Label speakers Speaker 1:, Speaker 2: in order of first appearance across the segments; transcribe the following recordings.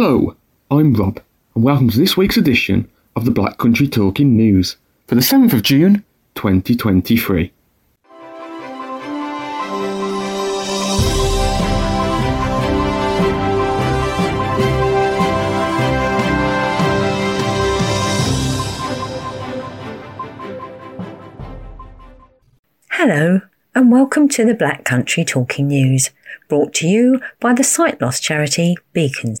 Speaker 1: Hello, I'm Rob, and welcome to this week's edition of the Black Country Talking News for the 7th of June 2023.
Speaker 2: Hello, and welcome to the Black Country Talking News, brought to you by the sight loss charity Beacons.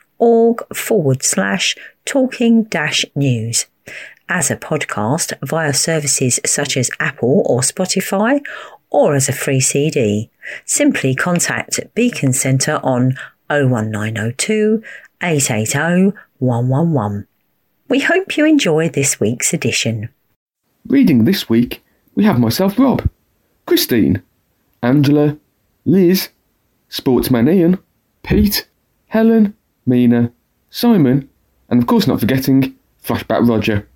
Speaker 2: org forward slash talking dash news as a podcast via services such as Apple or Spotify or as a free CD. Simply contact Beacon Centre on 01902 880 111. We hope you enjoy this week's edition.
Speaker 1: Reading this week, we have myself, Rob, Christine, Angela, Liz, Sportsman Ian, Pete, Helen, Mina, Simon, and of course not forgetting Flashback Roger.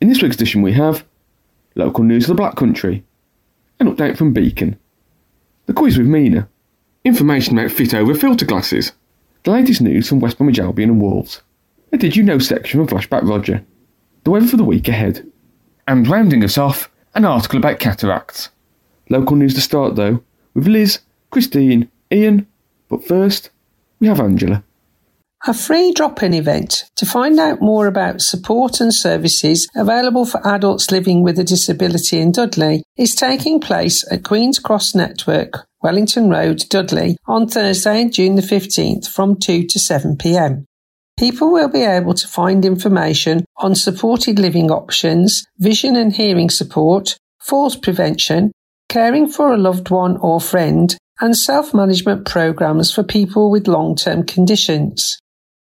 Speaker 1: In this week's edition we have local news of the Black Country, an update from Beacon, the quiz with Mina, information about fit over filter glasses, the latest news from West Bromwich Albion and Wolves, a Did You Know section from Flashback Roger, the weather for the week ahead, and rounding us off, an article about cataracts. Local news to start though, with Liz, Christine, Ian, but first, we have Angela.
Speaker 3: A free drop-in event to find out more about support and services available for adults living with a disability in Dudley is taking place at Queen's Cross Network, Wellington Road, Dudley on Thursday, June the 15th from 2 to 7 pm. People will be able to find information on supported living options, vision and hearing support, falls prevention, caring for a loved one or friend, and self-management programs for people with long-term conditions.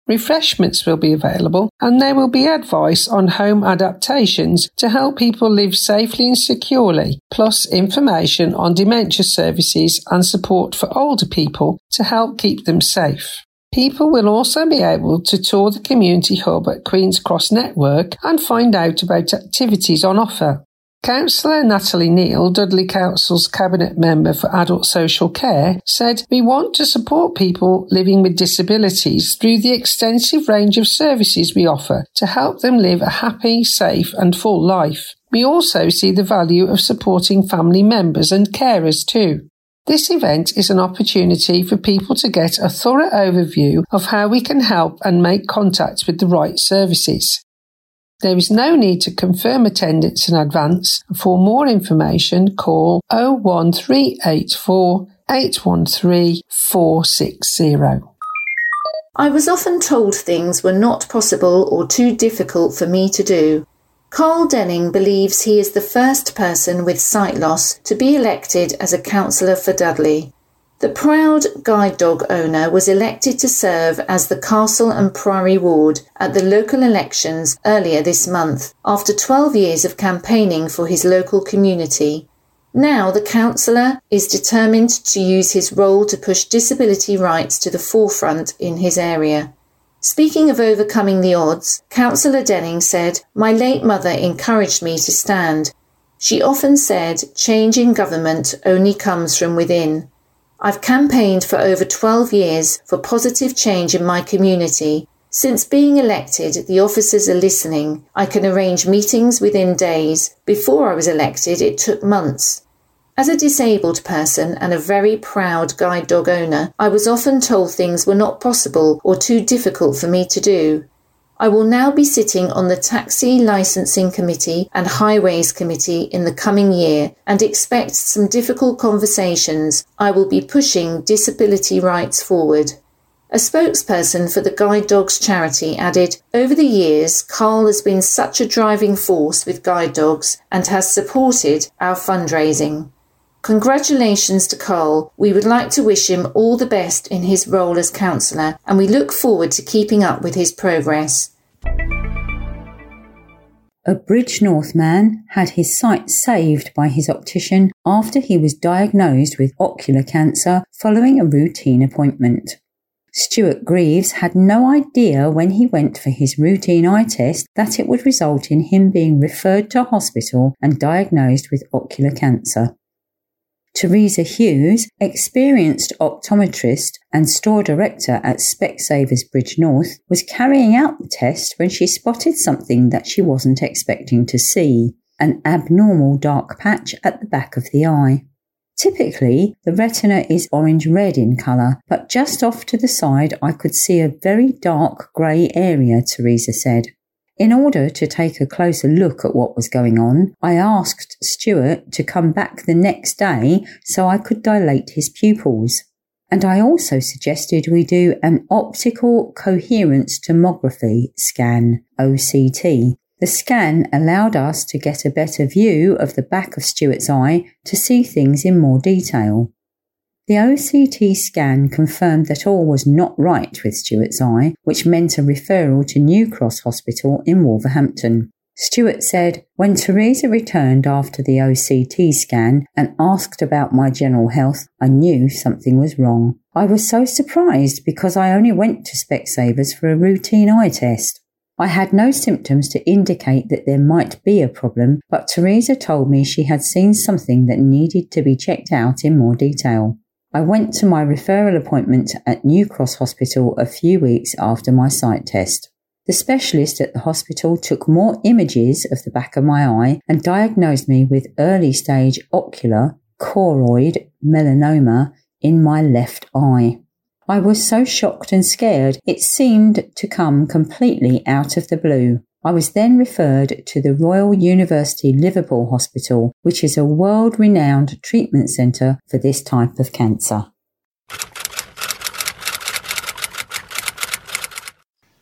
Speaker 3: Refreshments will be available and there will be advice on home adaptations to help people live safely and securely, plus information on dementia services and support for older people to help keep them safe. People will also be able to tour the community hub at Queen's Cross Network and find out about activities on offer. Councillor Natalie Neal, Dudley Council's Cabinet Member for Adult Social Care, said, We want to support people living with disabilities through the extensive range of services we offer to help them live a happy, safe, and full life. We also see the value of supporting family members and carers too. This event is an opportunity for people to get a thorough overview of how we can help and make contact with the right services. There is no need to confirm attendance in advance. For more information, call 01384 813 460.
Speaker 4: I was often told things were not possible or too difficult for me to do. Carl Denning believes he is the first person with sight loss to be elected as a councillor for Dudley. The proud guide dog owner was elected to serve as the Castle and Priory Ward at the local elections earlier this month after 12 years of campaigning for his local community. Now the councillor is determined to use his role to push disability rights to the forefront in his area. Speaking of overcoming the odds, Councillor Denning said, My late mother encouraged me to stand. She often said, change in government only comes from within. I've campaigned for over 12 years for positive change in my community. Since being elected, the officers are listening. I can arrange meetings within days. Before I was elected, it took months. As a disabled person and a very proud guide dog owner, I was often told things were not possible or too difficult for me to do. I will now be sitting on the Taxi Licensing Committee and Highways Committee in the coming year and expect some difficult conversations. I will be pushing disability rights forward. A spokesperson for the Guide Dogs charity added, Over the years, Carl has been such a driving force with guide dogs and has supported our fundraising. Congratulations to Carl. We would like to wish him all the best in his role as councillor and we look forward to keeping up with his progress.
Speaker 5: A Bridgnorth man had his sight saved by his optician after he was diagnosed with ocular cancer following a routine appointment. Stuart Greaves had no idea when he went for his routine eye test that it would result in him being referred to hospital and diagnosed with ocular cancer. Teresa Hughes, experienced optometrist and store director at Specsavers Bridgnorth, was carrying out the test when she spotted something that she wasn't expecting to see an abnormal dark patch at the back of the eye. Typically, the retina is orange red in colour, but just off to the side I could see a very dark grey area, Teresa said. In order to take a closer look at what was going on, I asked Stuart to come back the next day so I could dilate his pupils. And I also suggested we do an optical coherence tomography scan, OCT. The scan allowed us to get a better view of the back of Stuart's eye to see things in more detail. The OCT scan confirmed that all was not right with Stuart's eye, which meant a referral to New Cross Hospital in Wolverhampton. Stuart said, When Teresa returned after the OCT scan and asked about my general health, I knew something was wrong. I was so surprised because I only went to Specsavers for a routine eye test. I had no symptoms to indicate that there might be a problem, but Teresa told me she had seen something that needed to be checked out in more detail. I went to my referral appointment at New Cross Hospital a few weeks after my sight test. The specialist at the hospital took more images of the back of my eye and diagnosed me with early stage ocular choroid melanoma in my left eye. I was so shocked and scared, it seemed to come completely out of the blue. I was then referred to the Royal University Liverpool Hospital, which is a world renowned treatment centre for this type of cancer.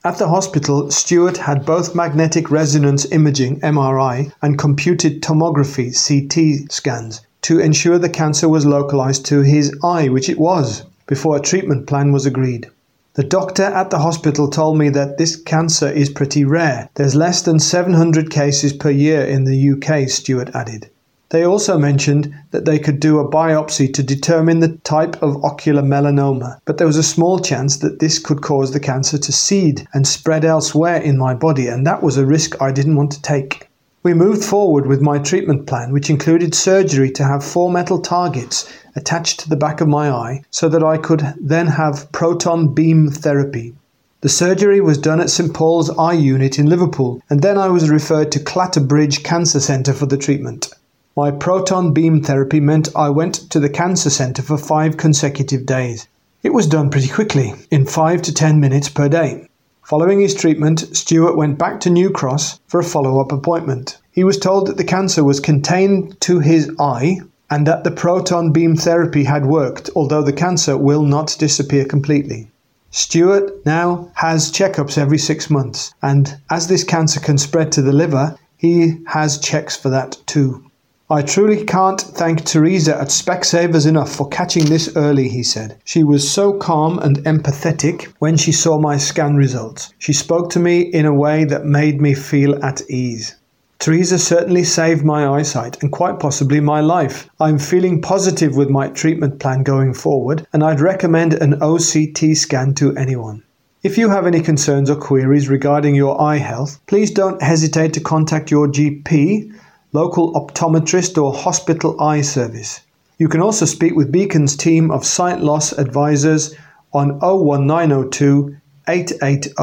Speaker 6: At the hospital, Stuart had both magnetic resonance imaging MRI and computed tomography CT scans to ensure the cancer was localized to his eye, which it was, before a treatment plan was agreed. The doctor at the hospital told me that this cancer is pretty rare. There's less than 700 cases per year in the UK, Stuart added. They also mentioned that they could do a biopsy to determine the type of ocular melanoma, but there was a small chance that this could cause the cancer to seed and spread elsewhere in my body, and that was a risk I didn't want to take. We moved forward with my treatment plan, which included surgery to have four metal targets attached to the back of my eye so that I could then have proton beam therapy. The surgery was done at St Paul's Eye Unit in Liverpool, and then I was referred to Clatterbridge Cancer Centre for the treatment. My proton beam therapy meant I went to the cancer centre for five consecutive days. It was done pretty quickly, in five to ten minutes per day. Following his treatment, Stuart went back to New Cross for a follow up appointment. He was told that the cancer was contained to his eye and that the proton beam therapy had worked, although the cancer will not disappear completely. Stuart now has checkups every six months, and as this cancer can spread to the liver, he has checks for that too. I truly can't thank Teresa at Specsavers enough for catching this early, he said. She was so calm and empathetic when she saw my scan results. She spoke to me in a way that made me feel at ease. Teresa certainly saved my eyesight and quite possibly my life. I'm feeling positive with my treatment plan going forward, and I'd recommend an OCT scan to anyone. If you have any concerns or queries regarding your eye health, please don't hesitate to contact your GP local optometrist or hospital eye service. You can also speak with Beacon's team of sight loss advisors on 01902 880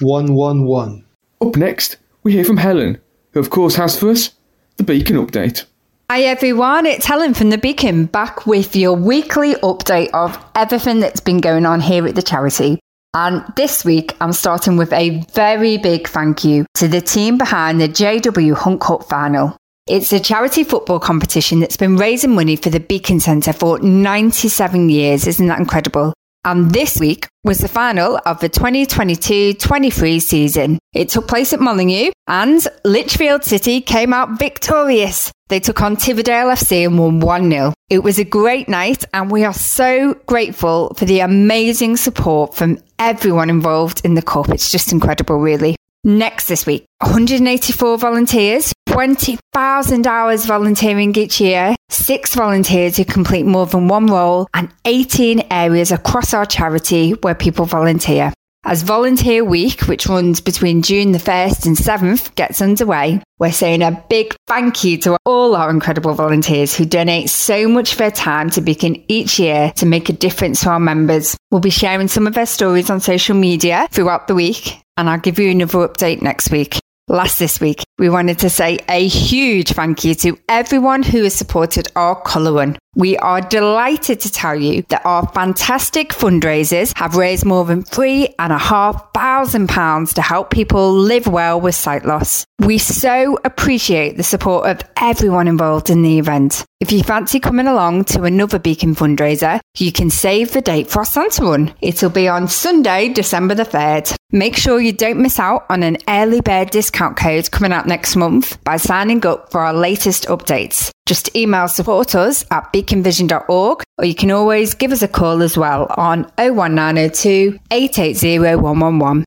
Speaker 6: 111.
Speaker 1: Up next, we hear from Helen, who of course has for us the Beacon update.
Speaker 7: Hi everyone, it's Helen from the Beacon back with your weekly update of everything that's been going on here at the charity. And this week, I'm starting with a very big thank you to the team behind the JW Hunt Cup final. It's a charity football competition that's been raising money for the Beacon Centre for 97 years. Isn't that incredible? And this week was the final of the 2022-23 season. It took place at Molineux and Lichfield City came out victorious. They took on Tividale FC and won 1-0. It was a great night and we are so grateful for the amazing support from everyone involved in the cup. It's just incredible, really. Next this week, 184 volunteers, 20,000 hours volunteering each year, six volunteers who complete more than one role, and 18 areas across our charity where people volunteer. As Volunteer Week, which runs between June the 1st and 7th, gets underway, we're saying a big thank you to all our incredible volunteers who donate so much of their time to Beacon each year to make a difference to our members. We'll be sharing some of their stories on social media throughout the week, and I'll give you another update next week. Last this week, we wanted to say a huge thank you to everyone who has supported our colour run. We are delighted to tell you that our fantastic fundraisers have raised more than three and a half thousand pounds to help people live well with sight loss. We so appreciate the support of everyone involved in the event. If you fancy coming along to another Beacon fundraiser, you can save the date for our Santa run. It'll be on Sunday, December the 3rd. Make sure you don't miss out on an early bird discount code coming out next month by signing up for our latest updates. Just email support us at beaconvision.org or you can always give us a call as well on 01902 880 111.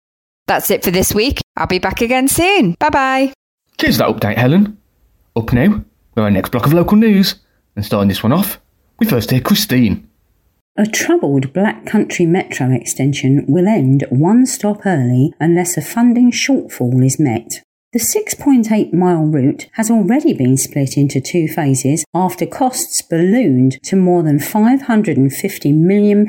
Speaker 7: That's it for this week. I'll be back again soon. Bye bye.
Speaker 1: Cheers for that update, Helen. Up now, with our next block of local news. And starting this one off, we first hear Christine.
Speaker 5: A troubled Black Country Metro extension will end one stop early unless a funding shortfall is met. The 6.8 mile route has already been split into two phases after costs ballooned to more than £550 million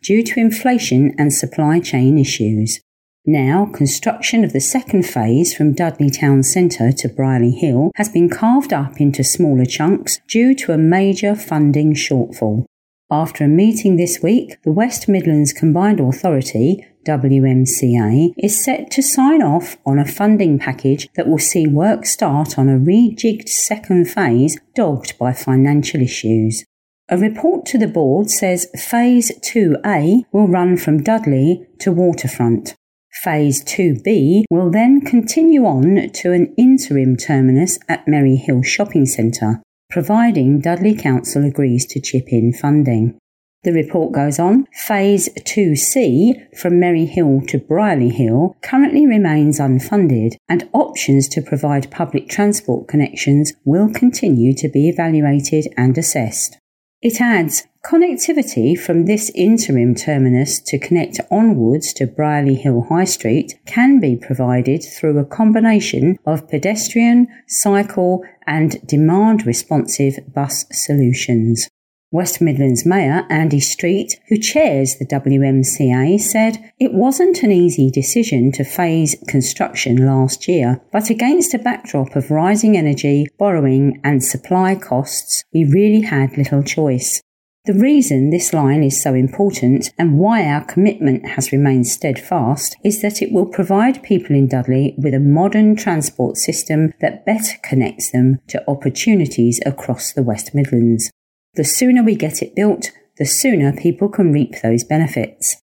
Speaker 5: due to inflation and supply chain issues. Now, construction of the second phase from Dudley Town Centre to Brierley Hill has been carved up into smaller chunks due to a major funding shortfall. After a meeting this week, the West Midlands Combined Authority WMCA, is set to sign off on a funding package that will see work start on a rejigged second phase dogged by financial issues. A report to the board says Phase 2A will run from Dudley to Waterfront. Phase 2B will then continue on to an interim terminus at Merry Hill Shopping Centre, providing Dudley Council agrees to chip in funding. The report goes on. Phase 2C from Merry Hill to Brierley Hill currently remains unfunded, and options to provide public transport connections will continue to be evaluated and assessed. It adds Connectivity from this interim terminus to connect onwards to Brierley Hill High Street can be provided through a combination of pedestrian, cycle, and demand responsive bus solutions. West Midlands Mayor Andy Street, who chairs the WMCA, said it wasn't an easy decision to phase construction last year, but against a backdrop of rising energy, borrowing, and supply costs, we really had little choice. The reason this line is so important and why our commitment has remained steadfast is that it will provide people in Dudley with a modern transport system that better connects them to opportunities across the West Midlands. The sooner we get it built, the sooner people can reap those benefits.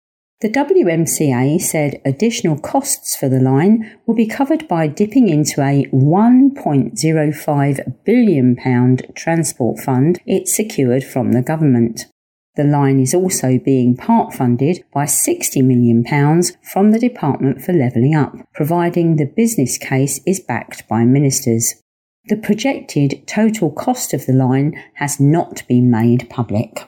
Speaker 5: The WMCA said additional costs for the line will be covered by dipping into a £1.05 billion transport fund it secured from the government. The line is also being part funded by £60 million from the Department for Levelling Up, providing the business case is backed by ministers. The projected total cost of the line has not been made public.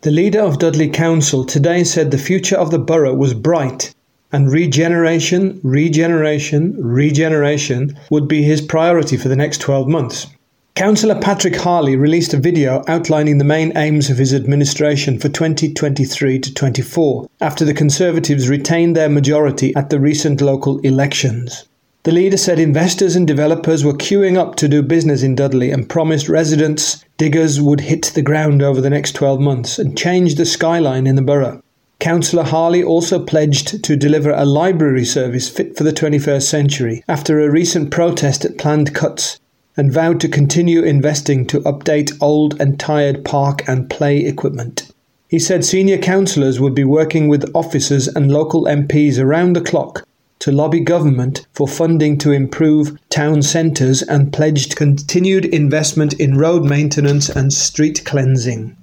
Speaker 6: The leader of Dudley Council today said the future of the borough was bright and regeneration, regeneration, regeneration would be his priority for the next 12 months. Councillor Patrick Harley released a video outlining the main aims of his administration for 2023 to 24 after the Conservatives retained their majority at the recent local elections. The leader said investors and developers were queuing up to do business in Dudley and promised residents diggers would hit the ground over the next 12 months and change the skyline in the borough. Councillor Harley also pledged to deliver a library service fit for the 21st century after a recent protest at planned cuts and vowed to continue investing to update old and tired park and play equipment. He said senior councillors would be working with officers and local MPs around the clock to lobby government for funding to improve town centres and pledged continued investment in road maintenance and street cleansing.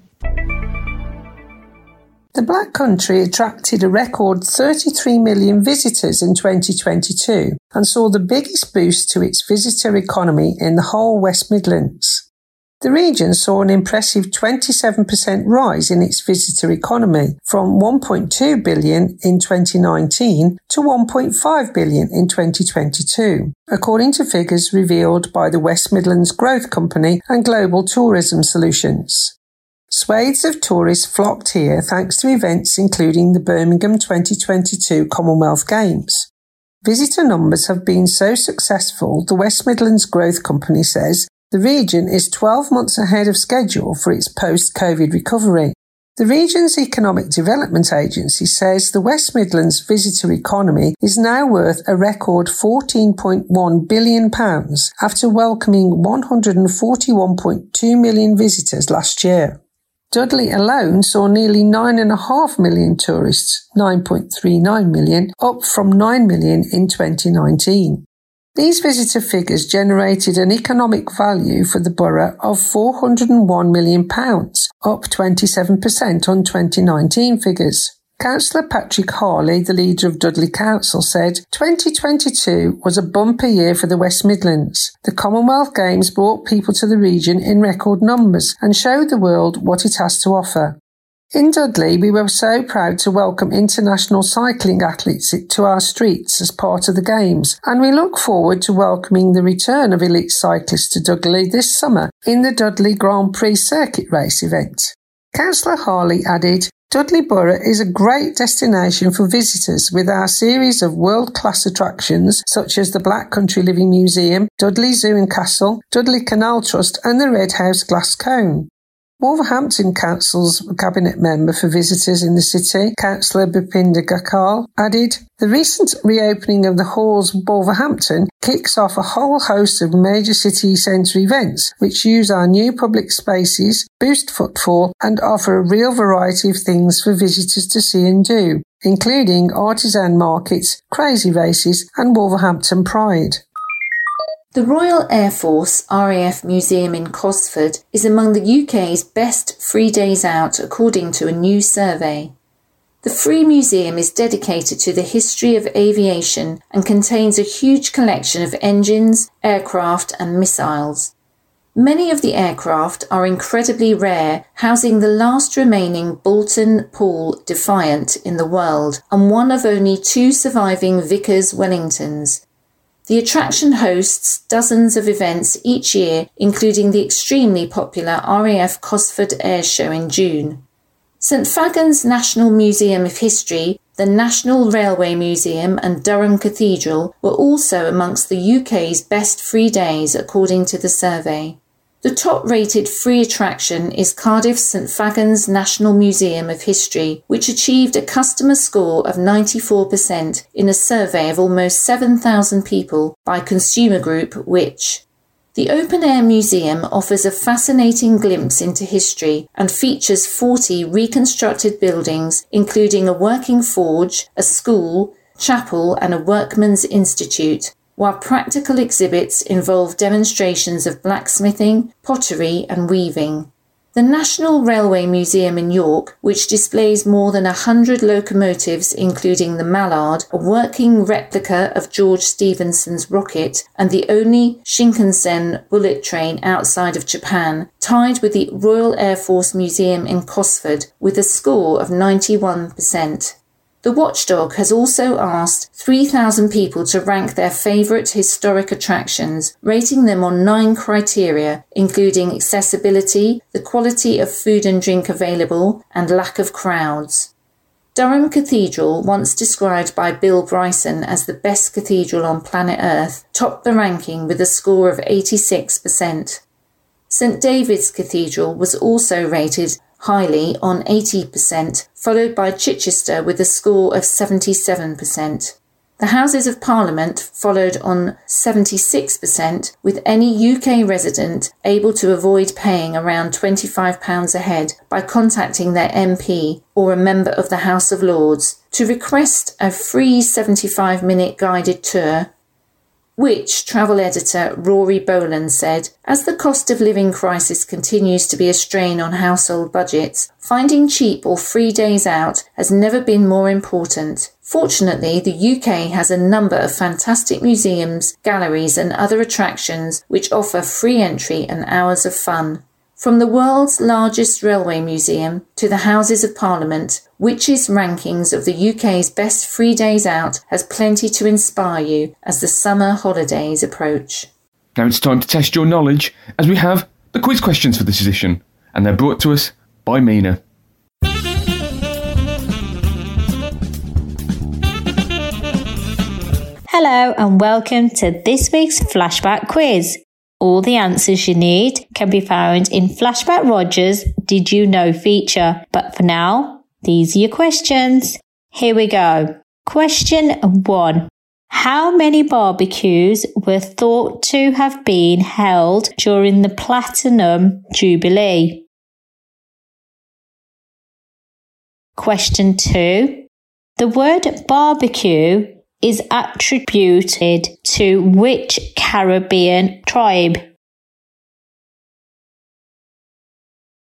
Speaker 3: The Black Country attracted a record 33 million visitors in 2022 and saw the biggest boost to its visitor economy in the whole West Midlands. The region saw an impressive 27% rise in its visitor economy from 1.2 billion in 2019 to 1.5 billion in 2022, according to figures revealed by the West Midlands Growth Company and Global Tourism Solutions. Swathes of tourists flocked here thanks to events including the Birmingham 2022 Commonwealth Games. Visitor numbers have been so successful, the West Midlands Growth Company says the region is 12 months ahead of schedule for its post-COVID recovery. The region's Economic Development Agency says the West Midlands visitor economy is now worth a record £14.1 billion after welcoming 141.2 million visitors last year. Dudley alone saw nearly 9.5 million tourists, 9.39 million, up from 9 million in 2019. These visitor figures generated an economic value for the borough of £401 million, up 27% on 2019 figures. Councillor Patrick Harley, the leader of Dudley Council, said 2022 was a bumper year for the West Midlands. The Commonwealth Games brought people to the region in record numbers and showed the world what it has to offer. In Dudley, we were so proud to welcome international cycling athletes to our streets as part of the Games, and we look forward to welcoming the return of elite cyclists to Dudley this summer in the Dudley Grand Prix circuit race event. Councillor Harley added, Dudley Borough is a great destination for visitors with our series of world-class attractions such as the Black Country Living Museum, Dudley Zoo and Castle, Dudley Canal Trust and the Red House Glass Cone. Wolverhampton Council's cabinet member for visitors in the city, Councillor Bhupinder Gakhal, added, The recent reopening of the halls of Wolverhampton kicks off a whole host of major city centre events which use our new public spaces, boost footfall and offer a real variety of things for visitors to see and do, including artisan markets, crazy races and Wolverhampton Pride.
Speaker 4: The Royal Air Force RAF Museum in Cosford is among the UK's best free days out according to a new survey. The Free Museum is dedicated to the history of aviation and contains a huge collection of engines, aircraft, and missiles. Many of the aircraft are incredibly rare, housing the last remaining Boulton Paul Defiant in the world and one of only two surviving Vickers Wellingtons. The attraction hosts dozens of events each year, including the extremely popular RAF Cosford Air Show in June. St Fagans National Museum of History, the National Railway Museum, and Durham Cathedral were also amongst the UK's best free days, according to the survey. The top rated free attraction is Cardiff St Fagans National Museum of History, which achieved a customer score of 94% in a survey of almost 7,000 people by consumer group Which. The open air museum offers a fascinating glimpse into history and features 40 reconstructed buildings, including a working forge, a school, chapel, and a workman's institute, while practical exhibits involve demonstrations of blacksmithing, pottery, and weaving. The National Railway Museum in York, which displays more than a hundred locomotives, including the Mallard, a working replica of George Stephenson's rocket, and the only Shinkansen bullet train outside of Japan, tied with the Royal Air Force Museum in Cosford with a score of 91%. The watchdog has also asked 3,000 people to rank their favourite historic attractions, rating them on nine criteria, including accessibility, the quality of food and drink available, and lack of crowds. Durham Cathedral, once described by Bill Bryson as the best cathedral on planet Earth, topped the ranking with a score of 86%. St David's Cathedral was also rated highly on 80%, followed by Chichester with a score of 77%. The Houses of Parliament followed on 76%, with any UK resident able to avoid paying around £25 a head by contacting their MP or a member of the House of Lords to request a free 75 minute guided tour which travel editor Rory Boland said, as the cost of living crisis continues to be a strain on household budgets, finding cheap or free days out has never been more important. Fortunately, the UK has a number of fantastic museums, galleries, and other attractions which offer free entry and hours of fun. From the world's largest railway museum to the Houses of Parliament, Which's rankings of the UK's best free days out has plenty to inspire you as the summer holidays approach.
Speaker 1: Now it's time to test your knowledge as we have the quiz questions for this edition, and they're brought to us by Mina.
Speaker 8: Hello, and welcome to this week's flashback quiz. All the answers you need can be found in Flashback Rogers' Did You Know feature. But for now, these are your questions. Here we go. Question one. How many barbecues were thought to have been held during the Platinum Jubilee? Question two. The word barbecue is attributed to which Caribbean tribe?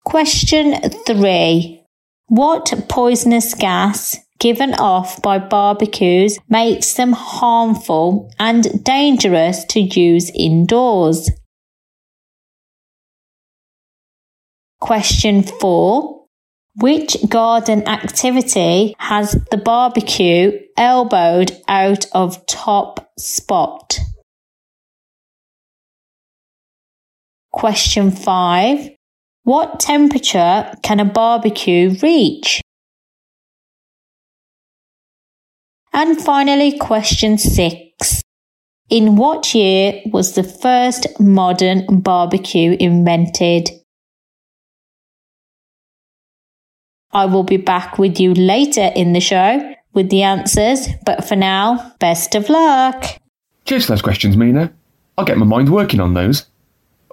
Speaker 8: Question 3. What poisonous gas given off by barbecues makes them harmful and dangerous to use indoors? Question 4. Which garden activity has the barbecue elbowed out of top spot? Question 5. What temperature can a barbecue reach? And finally, question 6. In what year was the first modern barbecue invented? I will be back with you later in the show with the answers, but for now, best of luck.
Speaker 1: Cheers for those questions, Mina. I'll get my mind working on those.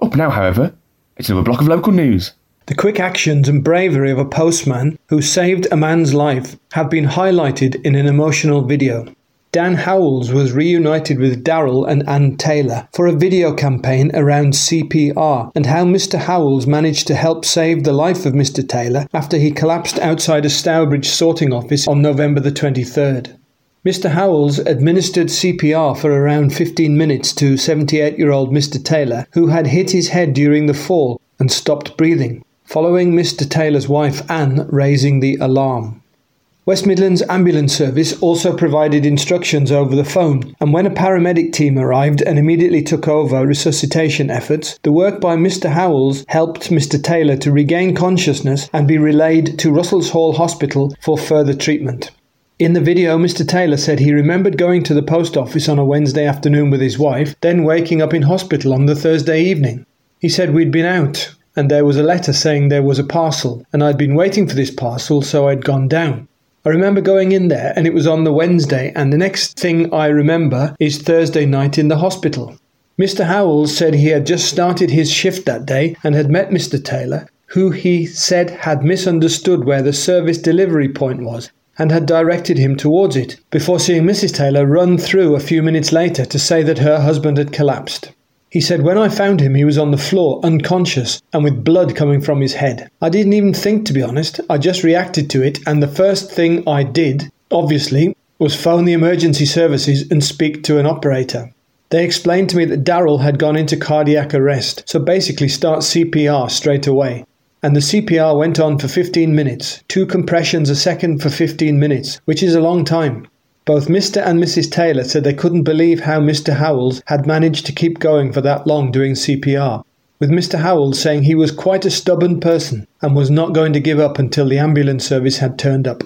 Speaker 1: Up now, however, it's another block of local news.
Speaker 6: The quick actions and bravery of a postman who saved a man's life have been highlighted in an emotional video. Dan Howells was reunited with Daryl and Ann Taylor for a video campaign around CPR and how Mr. Howells managed to help save the life of Mr. Taylor after he collapsed outside a Stourbridge sorting office on November the 23rd. Mr. Howells administered CPR for around 15 minutes to 78 year old Mr. Taylor, who had hit his head during the fall and stopped breathing, following Mr. Taylor's wife Anne raising the alarm. West Midlands Ambulance Service also provided instructions over the phone, and when a paramedic team arrived and immediately took over resuscitation efforts, the work by Mr. Howells helped Mr. Taylor to regain consciousness and be relayed to Russell's Hall Hospital for further treatment. In the video, Mr. Taylor said he remembered going to the post office on a Wednesday afternoon with his wife, then waking up in hospital on the Thursday evening. He said we'd been out, and there was a letter saying there was a parcel, and I'd been waiting for this parcel, so I'd gone down. I remember going in there and it was on the Wednesday, and the next thing I remember is Thursday night in the hospital. Mr. Howells said he had just started his shift that day and had met Mr. Taylor, who he said had misunderstood where the service delivery point was and had directed him towards it, before seeing Mrs. Taylor run through a few minutes later to say that her husband had collapsed. He said, When I found him, he was on the floor, unconscious, and with blood coming from his head. I didn't even think, to be honest. I just reacted to it, and the first thing I did, obviously, was phone the emergency services and speak to an operator. They explained to me that Daryl had gone into cardiac arrest, so basically start CPR straight away. And the CPR went on for 15 minutes, two compressions a second for 15 minutes, which is a long time. Both Mr. and Mrs. Taylor said they couldn't believe how Mr. Howells had managed to keep going for that long doing CPR, with Mr. Howells saying he was quite a stubborn person and was not going to give up until the ambulance service had turned up.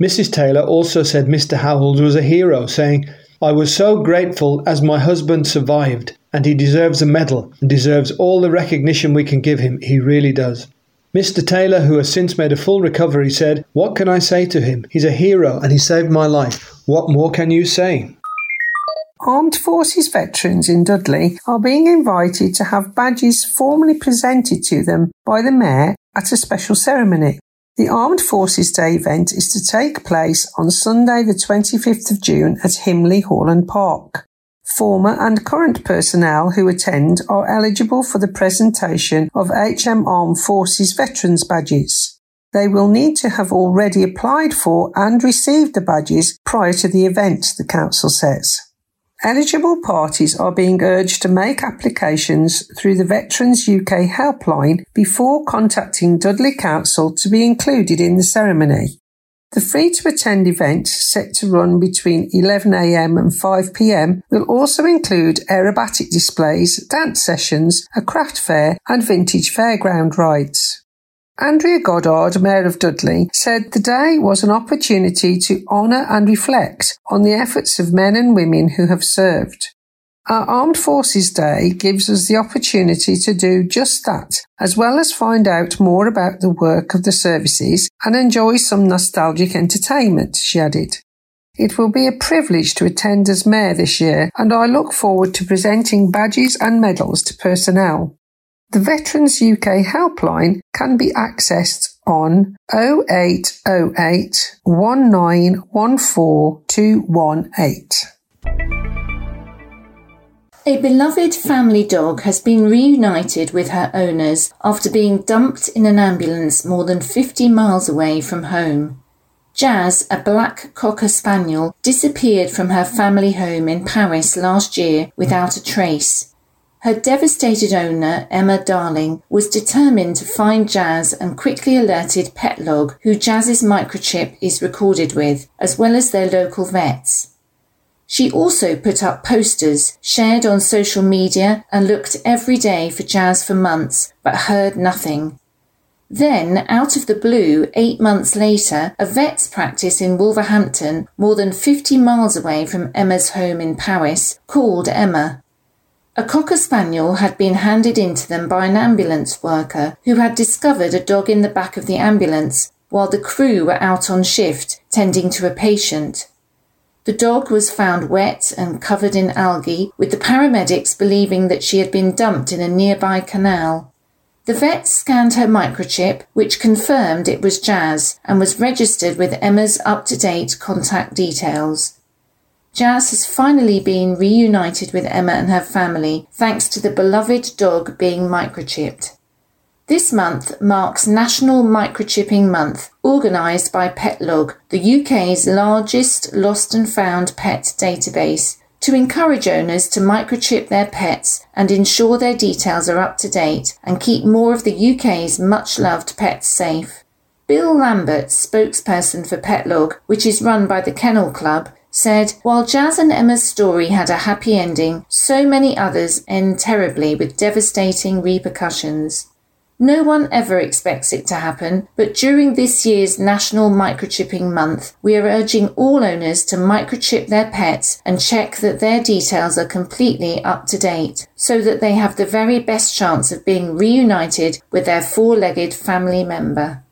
Speaker 6: Mrs. Taylor also said Mr. Howells was a hero, saying, I was so grateful as my husband survived, and he deserves a medal and deserves all the recognition we can give him. He really does. Mr. Taylor, who has since made a full recovery, said, What can I say to him? He's a hero and he saved my life. What more can you say?
Speaker 3: Armed Forces veterans in Dudley are being invited to have badges formally presented to them by the Mayor at a special ceremony. The Armed Forces Day event is to take place on Sunday, the 25th of June at Himley Hall and Park. Former and current personnel who attend are eligible for the presentation of HM Armed Forces Veterans Badges. They will need to have already applied for and received the badges prior to the event, the Council says. Eligible parties are being urged to make applications through the Veterans UK helpline before contacting Dudley Council to be included in the ceremony. The free to attend event, set to run between 11am and 5pm, will also include aerobatic displays, dance sessions, a craft fair, and vintage fairground rides. Andrea Goddard, Mayor of Dudley, said the day was an opportunity to honour and reflect on the efforts of men and women who have served. Our Armed Forces Day gives us the opportunity to do just that, as well as find out more about the work of the services and enjoy some nostalgic entertainment, she added. It will be a privilege to attend as Mayor this year, and I look forward to presenting badges and medals to personnel. The Veterans UK helpline can be accessed on 0808 218.
Speaker 4: A beloved family dog has been reunited with her owners after being dumped in an ambulance more than 50 miles away from home. Jazz, a black cocker spaniel, disappeared from her family home in Paris last year without a trace. Her devastated owner, Emma Darling, was determined to find Jazz and quickly alerted Petlog, who Jazz's microchip is recorded with, as well as their local vets. She also put up posters, shared on social media, and looked every day for Jazz for months, but heard nothing. Then, out of the blue, eight months later, a vet's practice in Wolverhampton, more than 50 miles away from Emma's home in Paris, called Emma. A Cocker Spaniel had been handed in to them by an ambulance worker who had discovered a dog in the back of the ambulance while the crew were out on shift tending to a patient. The dog was found wet and covered in algae, with the paramedics believing that she had been dumped in a nearby canal. The vet scanned her microchip, which confirmed it was Jazz and was registered with Emma's up to date contact details. Jazz has finally been reunited with Emma and her family thanks to the beloved dog being microchipped. This month marks National Microchipping Month, organised by Petlog, the UK's largest lost and found pet database, to encourage owners to microchip their pets and ensure their details are up to date and keep more of the UK's much loved pets safe. Bill Lambert, spokesperson for Petlog, which is run by the Kennel Club, said, While Jazz and Emma's story had a happy ending, so many others end terribly with devastating repercussions. No one ever expects it to happen, but during this year's National Microchipping Month, we are urging all owners to microchip their pets and check that their details are completely up to date, so that they have the very best chance of being reunited with their four legged family member.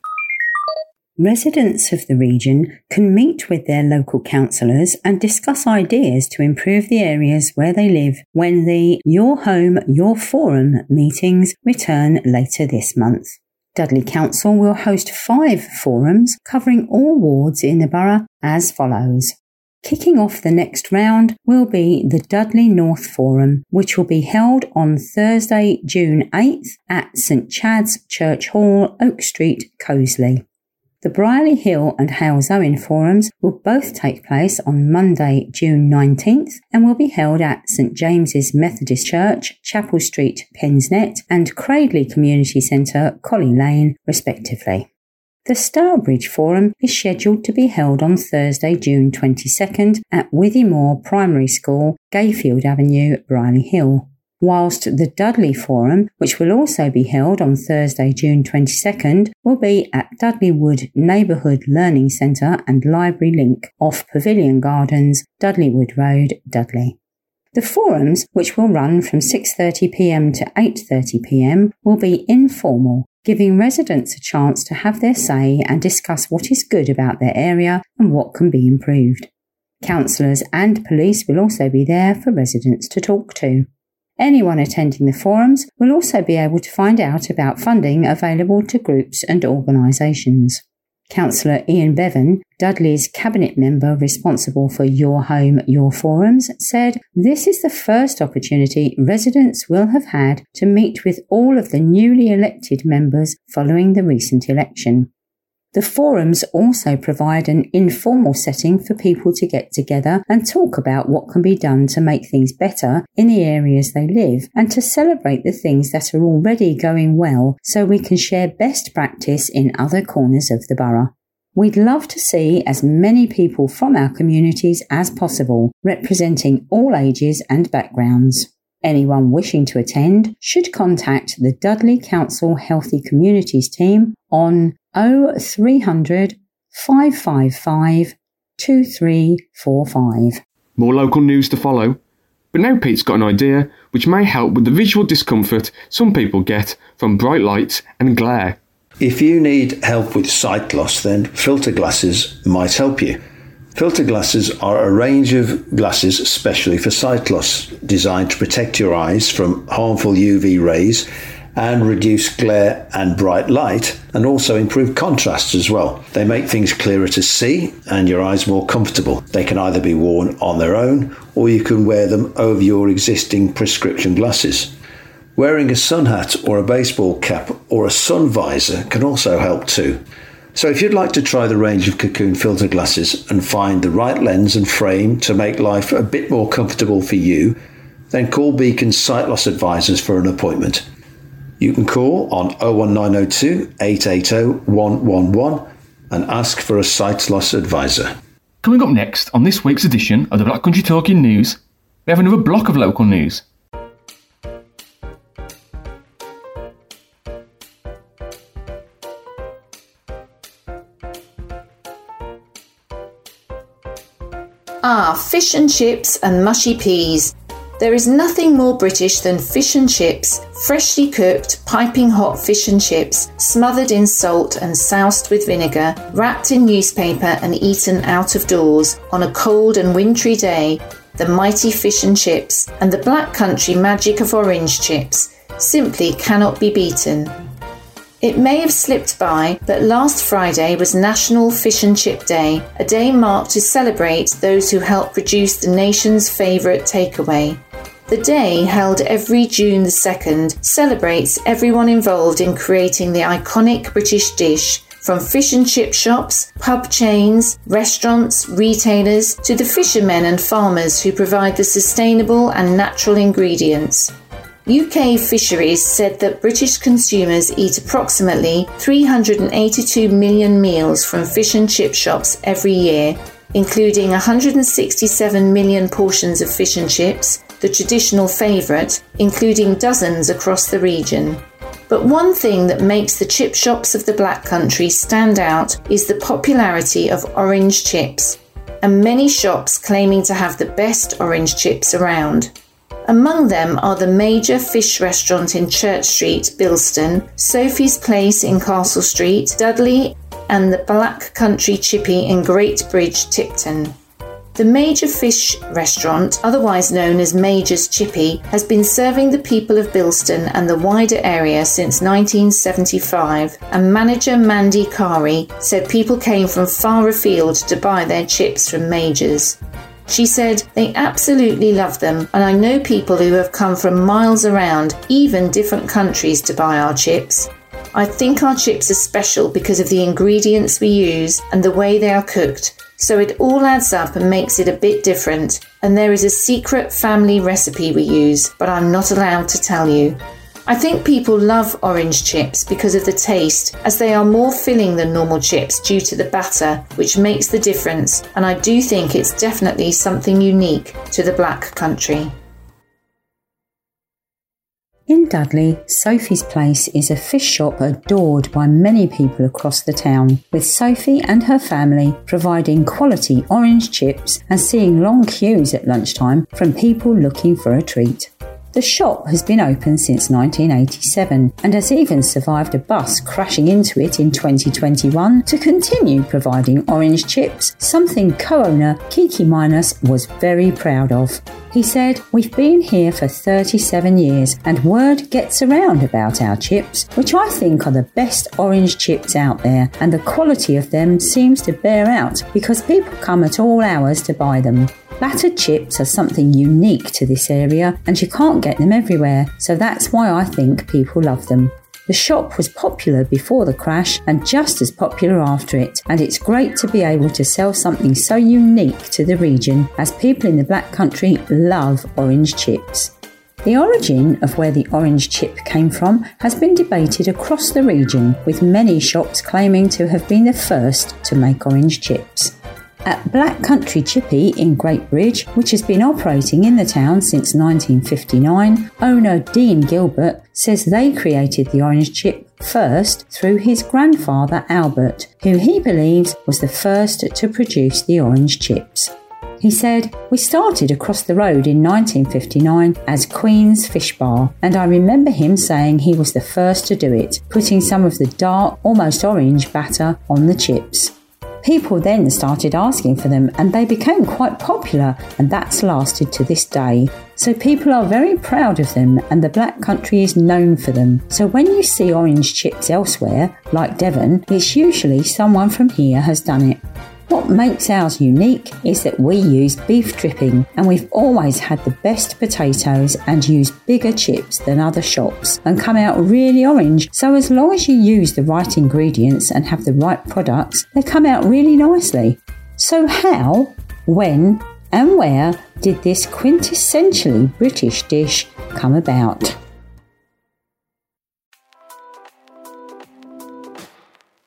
Speaker 5: Residents of the region can meet with their local councillors and discuss ideas to improve the areas where they live when the Your Home, Your Forum meetings return later this month. Dudley Council will host five forums covering all wards in the borough as follows. Kicking off the next round will be the Dudley North Forum, which will be held on Thursday, June 8th at St Chad's Church Hall, Oak Street, Coseley. The Brierley Hill and Halesowen forums will both take place on Monday, June 19th and will be held at St James's Methodist Church, Chapel Street, Pensnett and Cradley Community Centre, Colley Lane, respectively. The Stourbridge Forum is scheduled to be held on Thursday, June 22nd at Withymoor Primary School, Gayfield Avenue, Brierley Hill whilst the Dudley Forum, which will also be held on Thursday, June 22nd, will be at Dudley Wood Neighbourhood Learning Centre and Library Link off Pavilion Gardens, Dudley Wood Road, Dudley. The forums, which will run from 6.30pm to 8.30pm, will be informal, giving residents a chance to have their say and discuss what is good about their area and what can be improved. Councillors and police will also be there for residents to talk to. Anyone attending the forums will also be able to find out about funding available to groups and organisations. Councillor Ian Bevan, Dudley's cabinet member responsible for Your Home, Your Forums, said this is the first opportunity residents will have had to meet with all of the newly elected members following the recent election. The forums also provide an informal setting for people to get together and talk about what can be done to make things better in the areas they live and to celebrate the things that are already going well so we can share best practice in other corners of the borough. We'd love to see as many people from our communities as possible, representing all ages and backgrounds. Anyone wishing to attend should contact the Dudley Council Healthy Communities team on 0300 555 2345.
Speaker 1: More local news to follow. But now Pete's got an idea which may help with the visual discomfort some people get from bright lights and glare.
Speaker 9: If you need help with sight loss, then filter glasses might help you. Filter glasses are a range of glasses especially for sight loss, designed to protect your eyes from harmful UV rays and reduce glare and bright light, and also improve contrast as well. They make things clearer to see and your eyes more comfortable. They can either be worn on their own or you can wear them over your existing prescription glasses. Wearing a sun hat or a baseball cap or a sun visor can also help too. So, if you'd like to try the range of Cocoon filter glasses and find the right lens and frame to make life a bit more comfortable for you, then call Beacon Sight Loss Advisors for an appointment. You can call on 01902 880 111 and ask for a sight loss advisor.
Speaker 1: Coming up next on this week's edition of the Black Country Talking News, we have another block of local news.
Speaker 4: Ah, fish and chips and mushy peas. There is nothing more British than fish and chips, freshly cooked, piping hot fish and chips, smothered in salt and soused with vinegar, wrapped in newspaper and eaten out of doors on a cold and wintry day. The mighty fish and chips and the black country magic of orange chips simply cannot be beaten. It may have slipped by, but last Friday was National Fish and Chip Day, a day marked to celebrate those who helped produce the nation's favourite takeaway. The day, held every June the 2nd, celebrates everyone involved in creating the iconic British dish from fish and chip shops, pub chains, restaurants, retailers, to the fishermen and farmers who provide the sustainable and natural ingredients. UK Fisheries said that British consumers eat approximately 382 million meals from fish and chip shops every year, including 167 million portions of fish and chips, the traditional favourite, including dozens across the region. But one thing that makes the chip shops of the Black Country stand out is the popularity of orange chips, and many shops claiming to have the best orange chips around. Among them are the major fish restaurant in Church Street, Bilston, Sophie's Place in Castle Street, Dudley, and the Black Country Chippy in Great Bridge, Tipton. The Major Fish restaurant, otherwise known as Major's Chippy, has been serving the people of Bilston and the wider area since 1975, and manager Mandy Kari said people came from far afield to buy their chips from Major's. She said, They absolutely love them, and I know people who have come from miles around, even different countries, to buy our chips. I think our chips are special because of the ingredients we use and the way they are cooked, so it all adds up and makes it a bit different. And there is a secret family recipe we use, but I'm not allowed to tell you. I think people love orange chips because of the taste, as they are more filling than normal chips due to the batter, which makes the difference, and I do think it's definitely something unique to the black country.
Speaker 5: In Dudley, Sophie's Place is a fish shop adored by many people across the town, with Sophie and her family providing quality orange chips and seeing long queues at lunchtime from people looking for a treat. The shop has been open since 1987 and has even survived a bus crashing into it in 2021 to continue providing orange chips, something co owner Kiki Minus was very proud of. He said, We've been here for 37 years and word gets around about our chips, which I think are the best orange chips out there, and the quality of them seems to bear out because people come at all hours to buy them. Battered chips are something unique to this area and you can't get them everywhere, so that's why I think people love them. The shop was popular before the crash and just as popular after it, and it's great to be able to sell something so unique to the region as people in the Black Country love orange chips. The origin of where the orange chip came from has been debated across the region, with many shops claiming to have been the first to make orange chips. At Black Country Chippy in Great Bridge, which has been operating in the town since 1959, owner Dean Gilbert says they created the orange chip first through his grandfather Albert, who he believes was the first to produce the orange chips. He said, We started across the road in 1959 as Queen's Fish Bar, and I remember him saying he was the first to do it, putting some of the dark, almost orange batter on the chips. People then started asking for them and they became quite popular, and that's lasted to this day. So people are very proud of them, and the Black Country is known for them. So when you see orange chips elsewhere, like Devon, it's usually someone from here has done it. What makes ours unique is that we use beef dripping and we've always had the best potatoes and use bigger chips than other shops and come out really orange. So as long as you use the right ingredients and have the right products, they come out really nicely. So how, when, and where did this quintessentially British dish come about?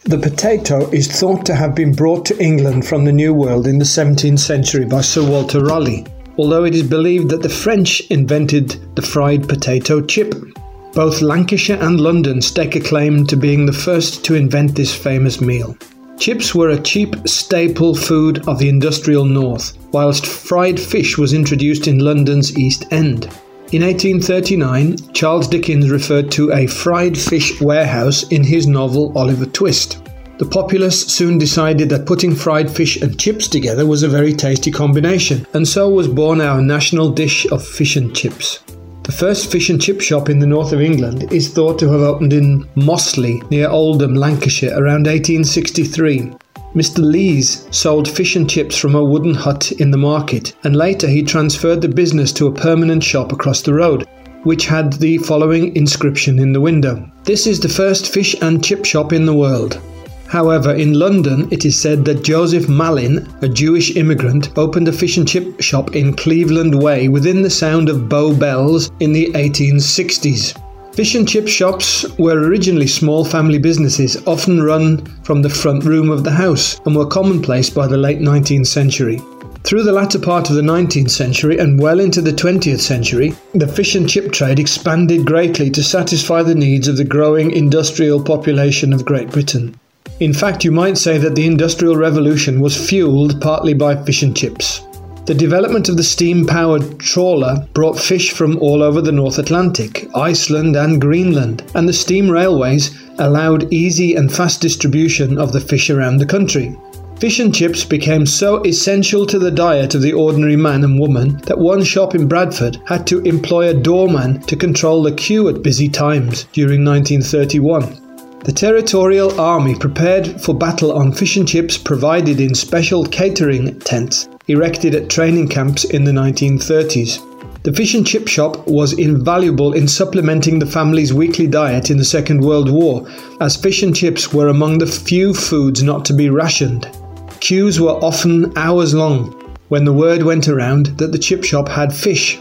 Speaker 6: The potato is thought to have been brought to England from the New World in the 17th century by Sir Walter Raleigh, although it is believed that the French invented the fried potato chip. Both Lancashire and London stake a claim to being the first to invent this famous meal. Chips were a cheap staple food of the industrial north, whilst fried fish was introduced in London's East End. In 1839, Charles Dickens referred to a fried fish warehouse in his novel Oliver Twist. The populace soon decided that putting fried fish and chips together was a very tasty combination, and so was born our national dish of fish and chips. The first fish and chip shop in the north of England is thought to have opened in Mossley, near Oldham, Lancashire, around 1863. Mr. Lees sold fish and chips from a wooden hut in the market, and later he transferred the business to a permanent shop across the road, which had the following inscription in the window This is the first fish and chip shop in the world. However, in London, it is said that Joseph Malin, a Jewish immigrant, opened a fish and chip shop in Cleveland Way within the sound of Bow Bells in the 1860s. Fish and chip shops were originally small family businesses, often run from the front room of the house, and were commonplace by the late 19th century. Through the latter part of the 19th century and well into the 20th century, the fish and chip trade expanded greatly to satisfy the needs of the growing industrial population of Great Britain. In fact, you might say that the Industrial Revolution was fueled partly by fish and chips. The development of the steam powered trawler brought fish from all over the North Atlantic, Iceland, and Greenland, and the steam railways allowed easy and fast distribution of the fish around the country. Fish and chips became so essential to the diet of the ordinary man and woman that one shop in Bradford had to employ a doorman to control the queue at busy times during 1931. The Territorial Army prepared for battle on fish and chips provided in special catering tents erected at training camps in the 1930s. The fish and chip shop was invaluable in supplementing the family's weekly diet in the Second World War, as fish and chips were among the few foods not to be rationed. Queues were often hours long when the word went around that the chip shop had fish.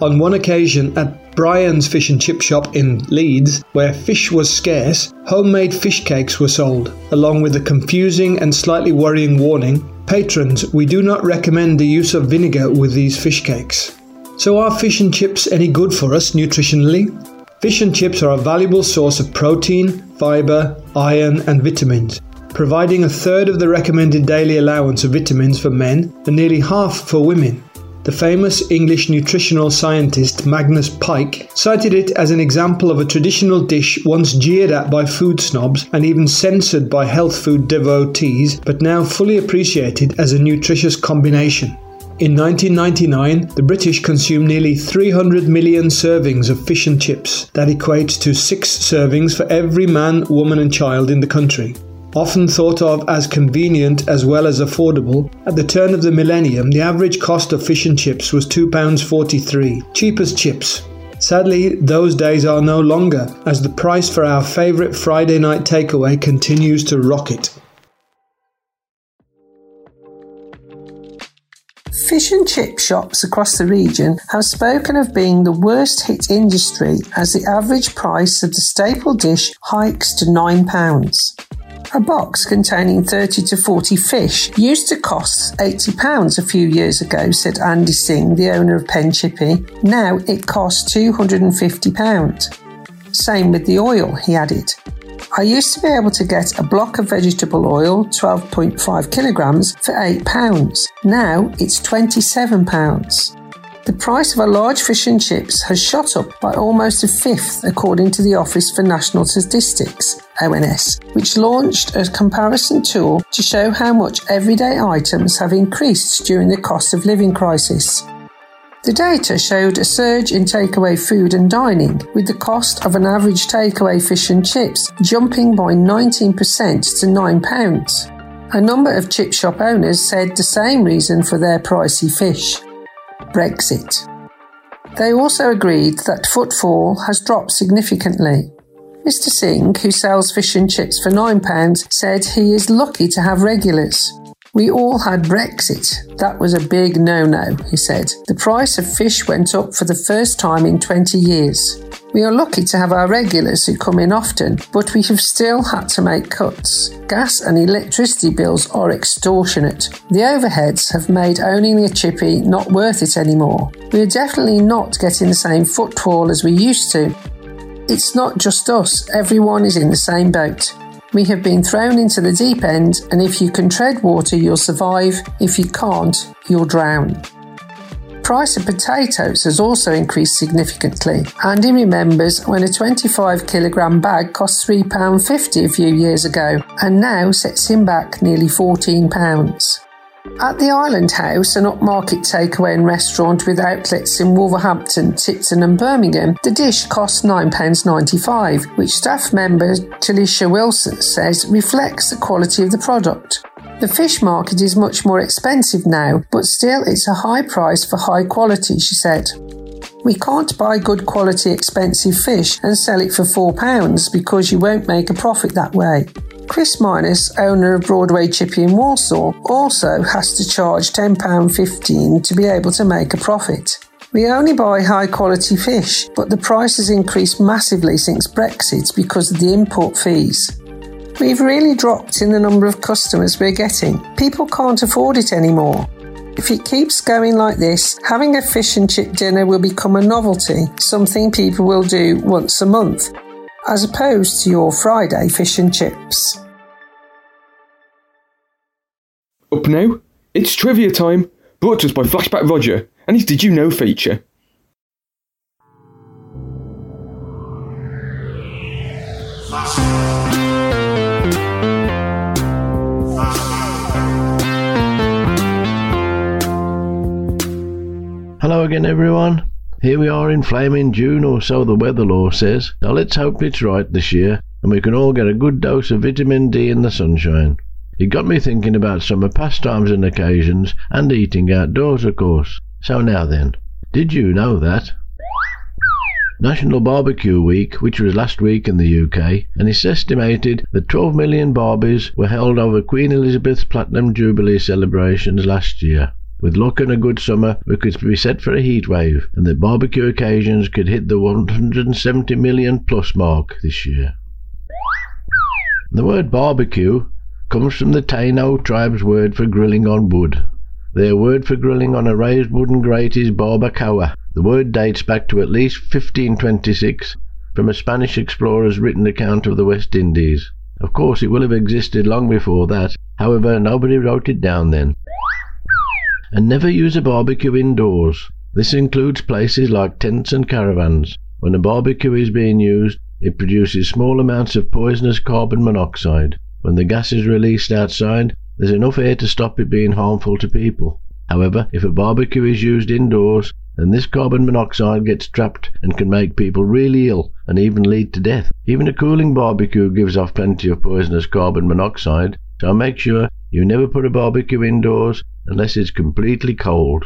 Speaker 6: On one occasion at Brian's Fish and Chip Shop in Leeds, where fish was scarce, homemade fish cakes were sold, along with a confusing and slightly worrying warning Patrons, we do not recommend the use of vinegar with these fish cakes. So, are fish and chips any good for us nutritionally? Fish and chips are a valuable source of protein, fibre, iron, and vitamins, providing a third of the recommended daily allowance of vitamins for men and nearly half for women. The famous English nutritional scientist Magnus Pyke cited it as an example of a traditional dish once jeered at by food snobs and even censored by health food devotees, but now fully appreciated as a nutritious combination. In 1999, the British consumed nearly 300 million servings of fish and chips. That equates to six servings for every man, woman, and child in the country. Often thought of as convenient as well as affordable, at the turn of the millennium, the average cost of fish and chips was £2.43, cheap as chips. Sadly, those days are no longer, as the price for our favourite Friday night takeaway continues to rocket.
Speaker 3: Fish and chip shops across the region have spoken of being the worst hit industry as the average price of the staple dish hikes to £9. A box containing 30 to 40 fish used to cost £80 a few years ago, said Andy Singh, the owner of Pen Chippy. Now it costs £250. Same with the oil, he added. I used to be able to get a block of vegetable oil, 12.5 kilograms, for £8. Now it's £27. The price of a large fish and chips has shot up by almost a fifth, according to the Office for National Statistics, ONS, which launched a comparison tool to show how much everyday items have increased during the cost of living crisis. The data showed a surge in takeaway food and dining, with the cost of an average takeaway fish and chips jumping by 19% to £9. A number of chip shop owners said the same reason for their pricey fish. Brexit. They also agreed that footfall has dropped significantly. Mr. Singh, who sells fish and chips for £9, said he is lucky to have regulars. We all had Brexit. That was a big no no, he said. The price of fish went up for the first time in 20 years. We are lucky to have our regulars who come in often, but we have still had to make cuts. Gas and electricity bills are extortionate. The overheads have made owning a chippy not worth it anymore. We are definitely not getting the same footfall as we used to. It's not just us, everyone is in the same boat. We have been thrown into the deep end, and if you can tread water, you'll survive. If you can't, you'll drown price of potatoes has also increased significantly. Andy remembers when a 25 kilogram bag cost £3.50 a few years ago and now sets him back nearly £14. At the Island House, an upmarket takeaway and restaurant with outlets in Wolverhampton, Tipton, and Birmingham, the dish costs £9.95, which staff member Talisha Wilson says reflects the quality of the product. The fish market is much more expensive now, but still it's a high price for high quality, she said. We can't buy good quality expensive fish and sell it for £4 because you won't make a profit that way. Chris Minus, owner of Broadway Chippy in Walsall, also has to charge £10.15 to be able to make a profit. We only buy high quality fish, but the price has increased massively since Brexit because of the import fees. We've really dropped in the number of customers we're getting. People can't afford it anymore. If it keeps going like this, having a fish and chip dinner will become a novelty, something people will do once a month, as opposed to your Friday fish and chips.
Speaker 1: Up now, it's trivia time, brought to us by Flashback Roger and his Did You Know feature.
Speaker 10: Hello again, everyone. Here we are in flaming June, or so the weather lore says. Now let's hope it's right this year, and we can all get a good dose of vitamin D in the sunshine. It got me thinking about summer pastimes and occasions, and eating outdoors, of course. So now then, did you know that? National Barbecue Week, which was last week in the UK, and it's estimated that 12 million barbies were held over Queen Elizabeth's Platinum Jubilee celebrations last year. With luck and a good summer, we could be set for a heat wave, and the barbecue occasions could hit the 170 million plus mark this year. The word barbecue comes from the Taino tribe's word for grilling on wood. Their word for grilling on a raised wooden grate is barbacoa. The word dates back to at least 1526 from a Spanish explorer's written account of the West Indies. Of course, it will have existed long before that, however, nobody wrote it down then. And never use a barbecue indoors. This includes places like tents and caravans. When a barbecue is being used, it produces small amounts of poisonous carbon monoxide. When the gas is released outside, there's enough air to stop it being harmful to people. However, if a barbecue is used indoors, then this carbon monoxide gets trapped and can make people really ill and even lead to death. Even a cooling barbecue gives off plenty of poisonous carbon monoxide, so make sure you never put a barbecue indoors unless it's completely cold.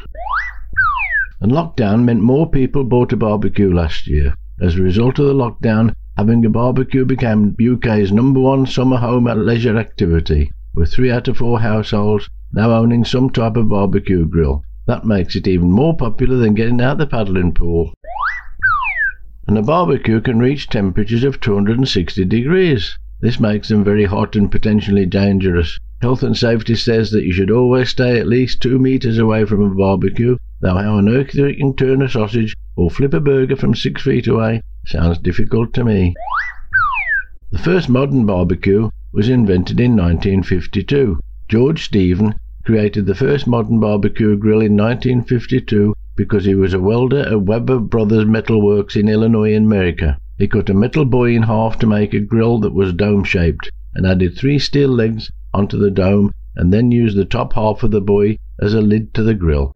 Speaker 10: And lockdown meant more people bought a barbecue last year. As a result of the lockdown, having a barbecue became UK's number one summer home and leisure activity, with three out of four households now owning some type of barbecue grill. That makes it even more popular than getting out the paddling pool. And a barbecue can reach temperatures of 260 degrees. This makes them very hot and potentially dangerous. Health and safety says that you should always stay at least two meters away from a barbecue, though how on earth you can turn a sausage or flip a burger from six feet away sounds difficult to me. The first modern barbecue was invented in 1952. George Stephen created the first modern barbecue grill in 1952 because he was a welder at Weber Brothers Metal Works in Illinois, America. He cut a metal buoy in half to make a grill that was dome shaped and added three steel legs onto the dome and then use the top half of the buoy as a lid to the grill.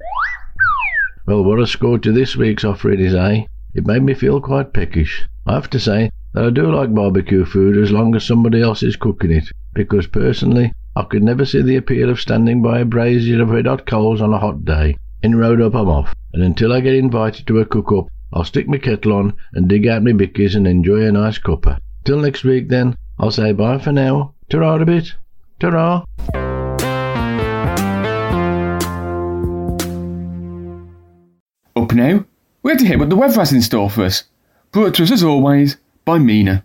Speaker 10: Well, what a score to this week's offering is, eh? It made me feel quite peckish. I have to say that I do like barbecue food as long as somebody else is cooking it, because personally, I could never see the appeal of standing by a brazier of red hot coals on a hot day. In road up I'm off, and until I get invited to a cook-up, I'll stick my kettle on and dig out my bickies and enjoy a nice cuppa. Till next week then, I'll say bye for now. Ta-ra a bit. Ta-ra.
Speaker 1: Up now, we're to hear what the weather has in store for us. Brought to us as always by Mina.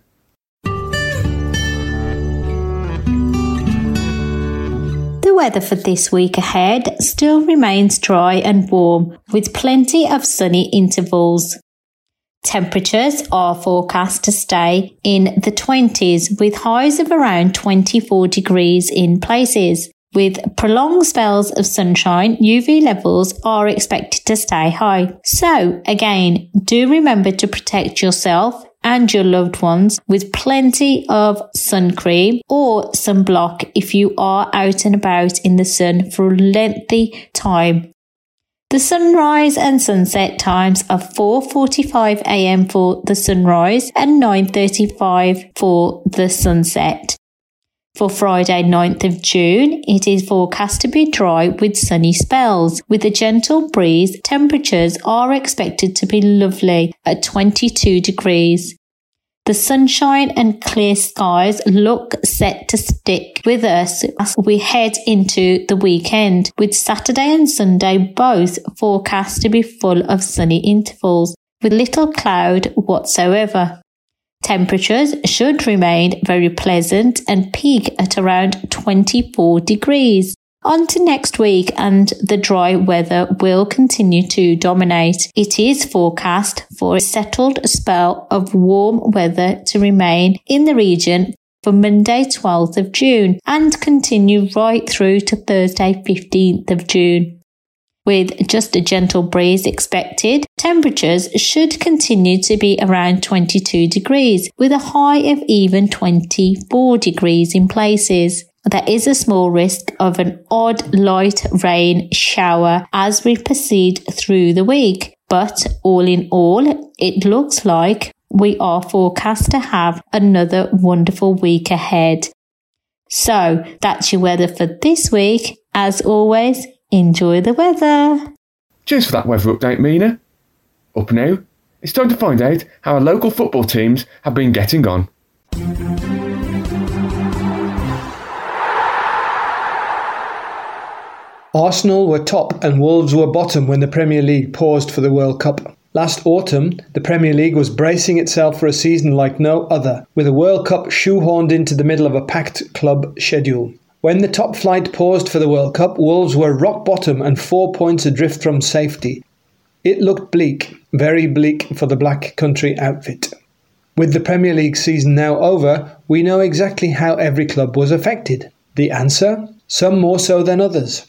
Speaker 8: The weather for this week ahead still remains dry and warm, with plenty of sunny intervals. Temperatures are forecast to stay in the 20s with highs of around 24 degrees in places. With prolonged spells of sunshine, UV levels are expected to stay high. So again, do remember to protect yourself and your loved ones with plenty of sun cream or sunblock if you are out and about in the sun for a lengthy time. The sunrise and sunset times are 4:45 a.m. for the sunrise and 9:35 for the sunset. For Friday 9th of June, it is forecast to be dry with sunny spells. With a gentle breeze, temperatures are expected to be lovely at 22 degrees. The sunshine and clear skies look set to stick with us as we head into the weekend, with Saturday and Sunday both forecast to be full of sunny intervals, with little cloud whatsoever. Temperatures should remain very pleasant and peak at around 24 degrees. On to next week, and the dry weather will continue to dominate. It is forecast for a settled spell of warm weather to remain in the region for Monday 12th of June and continue right through to Thursday 15th of June. With just a gentle breeze expected, temperatures should continue to be around 22 degrees with a high of even 24 degrees in places. There is a small risk of an odd light rain shower as we proceed through the week, but all in all, it looks like we are forecast to have another wonderful week ahead. So that's your weather for this week. As always, enjoy the weather.
Speaker 1: Cheers for that weather update, Mina. Up now, it's time to find out how our local football teams have been getting on.
Speaker 6: Arsenal were top and Wolves were bottom when the Premier League paused for the World Cup. Last autumn, the Premier League was bracing itself for a season like no other, with a World Cup shoehorned into the middle of a packed club schedule. When the top flight paused for the World Cup, Wolves were rock bottom and four points adrift from safety. It looked bleak, very bleak for the Black Country outfit. With the Premier League season now over, we know exactly how every club was affected. The answer? Some more so than others.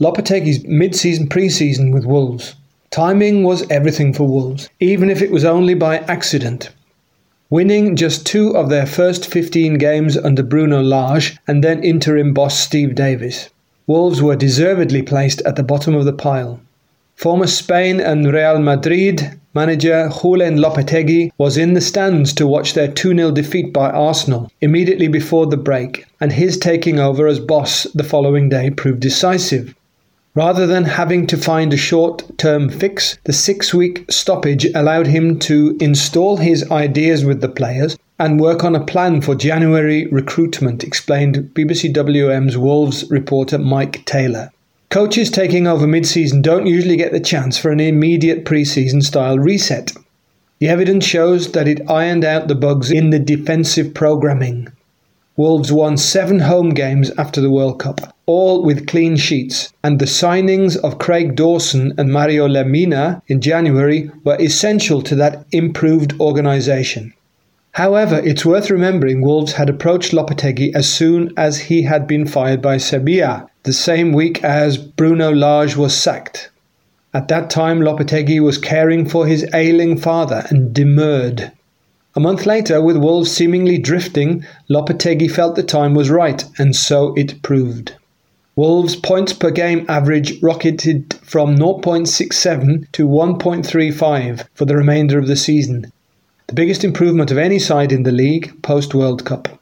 Speaker 6: Lopetegui's mid-season pre-season with Wolves. Timing was everything for Wolves, even if it was only by accident. Winning just two of their first 15 games under Bruno Lage and then interim boss Steve Davis. Wolves were deservedly placed at the bottom of the pile. Former Spain and Real Madrid manager Julen Lopetegui was in the stands to watch their 2 0 defeat by Arsenal immediately before the break, and his taking over as boss the following day proved decisive. Rather than having to find a short term fix, the six week stoppage allowed him to install his ideas with the players and work on a plan for January recruitment, explained BBC WM's Wolves reporter Mike Taylor. Coaches taking over mid season don't usually get the chance for an immediate pre season style reset. The evidence shows that it ironed out the bugs in the defensive programming. Wolves won seven home games after the World Cup, all with clean sheets, and the signings of Craig Dawson and Mario Lemina in January were essential to that improved organisation. However, it's worth remembering Wolves had approached Lopetegui as soon as he had been fired by Sevilla, the same week as Bruno Lage was sacked. At that time, Lopetegui was caring for his ailing father and demurred. A month later, with Wolves seemingly drifting, Lopetegui felt the time was right, and so it proved. Wolves' points per game average rocketed from 0.67 to 1.35 for the remainder of the season, the biggest improvement of any side in the league post World Cup.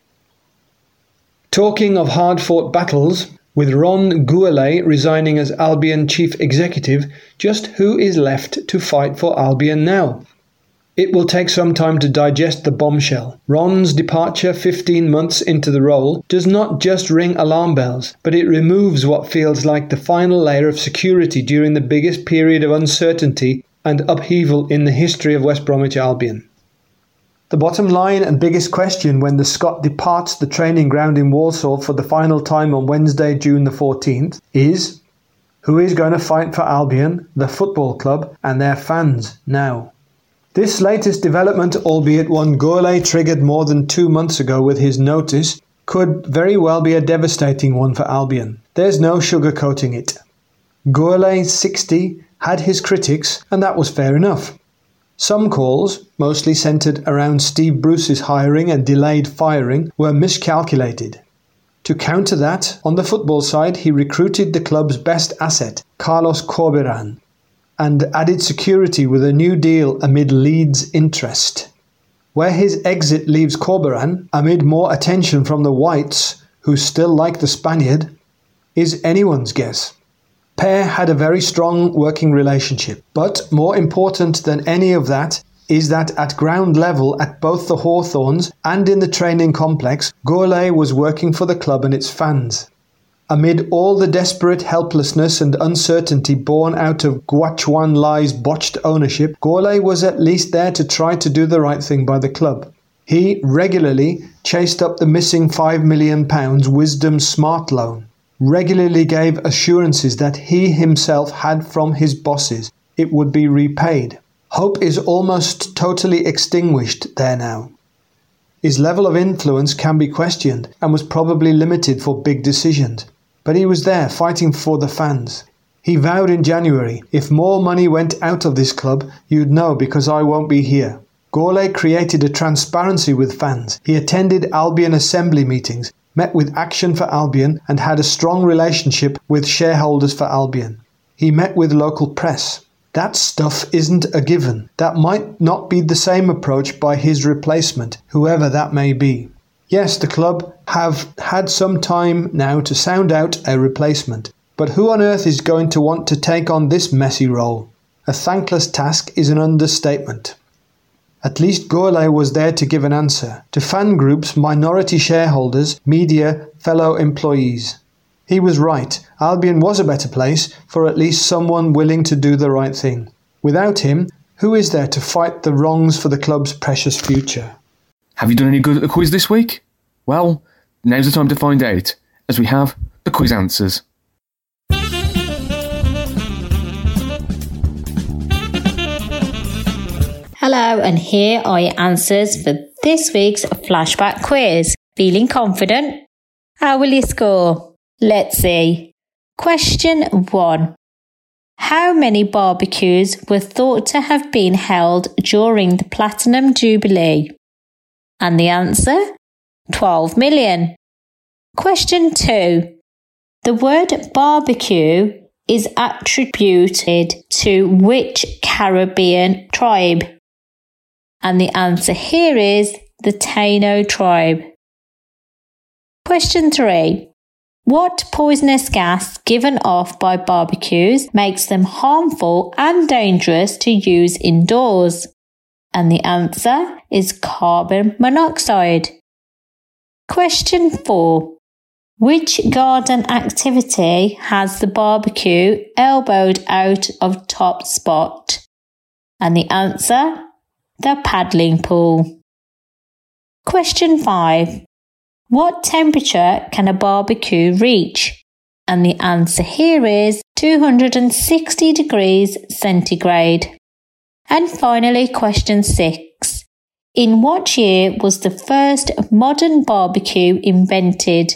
Speaker 6: Talking of hard fought battles, with Ron Gourlay resigning as Albion chief executive, just who is left to fight for Albion now? It will take some time to digest the bombshell. Ron's departure 15 months into the role does not just ring alarm bells, but it removes what feels like the final layer of security during the biggest period of uncertainty and upheaval in the history of West Bromwich Albion. The bottom line and biggest question when the Scot departs the training ground in Walsall for the final time on Wednesday, June the 14th, is who is going to fight for Albion, the football club, and their fans now? This latest development, albeit one Gourlay triggered more than two months ago with his notice, could very well be a devastating one for Albion. There's no sugarcoating it. Gourlay, 60, had his critics, and that was fair enough. Some calls, mostly centred around Steve Bruce's hiring and delayed firing, were miscalculated. To counter that, on the football side, he recruited the club's best asset, Carlos Corberan, and added security with a new deal amid Leeds' interest. Where his exit leaves Corberan, amid more attention from the Whites, who still like the Spaniard, is anyone's guess pair had a very strong working relationship. But more important than any of that is that at ground level at both the Hawthorns and in the training complex, Gourlay was working for the club and its fans. Amid all the desperate helplessness and uncertainty born out of Guochuan Lai's botched ownership, Gourlay was at least there to try to do the right thing by the club. He regularly chased up the missing £5 million Wisdom Smart loan regularly gave assurances that he himself had from his bosses it would be repaid. Hope is almost totally extinguished there now. His level of influence can be questioned and was probably limited for big decisions, but he was there fighting for the fans. He vowed in January, if more money went out of this club, you'd know because I won't be here. Gourlay created a transparency with fans. He attended Albion assembly meetings met with Action for Albion, and had a strong relationship with shareholders for Albion. He met with local press. That stuff isn't a given. That might not be the same approach by his replacement, whoever that may be. Yes, the club have had some time now to sound out a replacement, but who on earth is going to want to take on this messy role? A thankless task is an understatement. At least Gourlay was there to give an answer to fan groups, minority shareholders, media, fellow employees. He was right. Albion was a better place for at least someone willing to do the right thing. Without him, who is there to fight the wrongs for the club's precious future?
Speaker 1: Have you done any good at the quiz this week? Well, now's the time to find out, as we have the quiz answers.
Speaker 8: Hello, and here are your answers for this week's flashback quiz. Feeling confident? How will you score? Let's see. Question 1. How many barbecues were thought to have been held during the Platinum Jubilee? And the answer? 12 million. Question 2. The word barbecue is attributed to which Caribbean tribe? And the answer here is the Taino tribe. Question 3. What poisonous gas given off by barbecues makes them harmful and dangerous to use indoors? And the answer is carbon monoxide. Question 4. Which garden activity has the barbecue elbowed out of top spot? And the answer? The paddling pool. Question 5. What temperature can a barbecue reach? And the answer here is 260 degrees centigrade. And finally, question six. In what year was the first modern barbecue invented?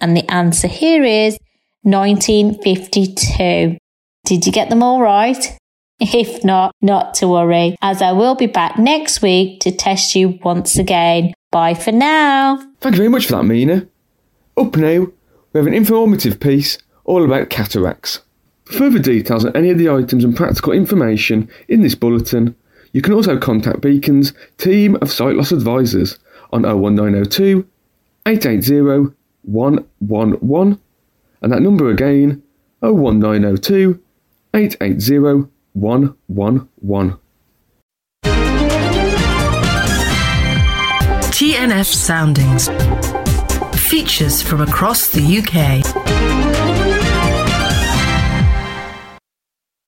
Speaker 8: And the answer here is 1952. Did you get them all right? If not, not to worry, as I will be back next week to test you once again. Bye for now.
Speaker 1: Thank you very much for that, Mina. Up now, we have an informative piece all about cataracts. For further details on any of the items and practical information in this bulletin, you can also contact Beacon's team of sight loss advisors on 01902 880 111 and that number again 01902 880 111.
Speaker 11: TNF Soundings. Features from across the UK.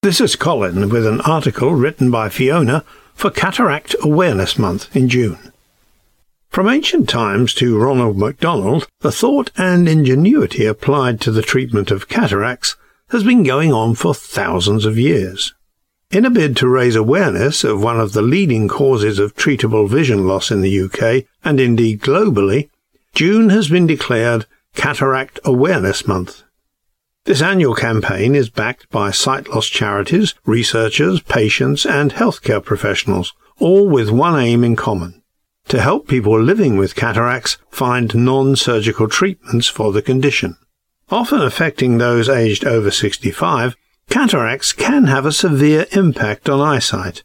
Speaker 12: This is Colin with an article written by Fiona for Cataract Awareness Month in June. From ancient times to Ronald MacDonald, the thought and ingenuity applied to the treatment of cataracts has been going on for thousands of years. In a bid to raise awareness of one of the leading causes of treatable vision loss in the UK, and indeed globally, June has been declared Cataract Awareness Month. This annual campaign is backed by sight loss charities, researchers, patients, and healthcare professionals, all with one aim in common to help people living with cataracts find non surgical treatments for the condition. Often affecting those aged over 65, cataracts can have a severe impact on eyesight,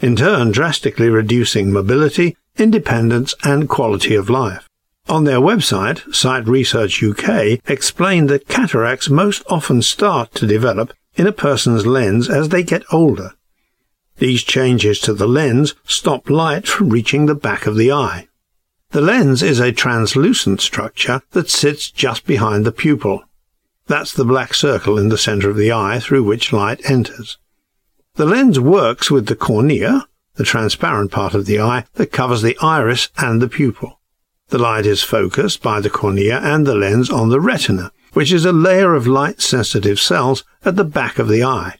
Speaker 12: in turn drastically reducing mobility, independence and quality of life. On their website, Sight Research UK explained that cataracts most often start to develop in a person's lens as they get older. These changes to the lens stop light from reaching the back of the eye. The lens is a translucent structure that sits just behind the pupil. That's the black circle in the center of the eye through which light enters. The lens works with the cornea, the transparent part of the eye that covers the iris and the pupil. The light is focused by the cornea and the lens on the retina, which is a layer of light-sensitive cells at the back of the eye.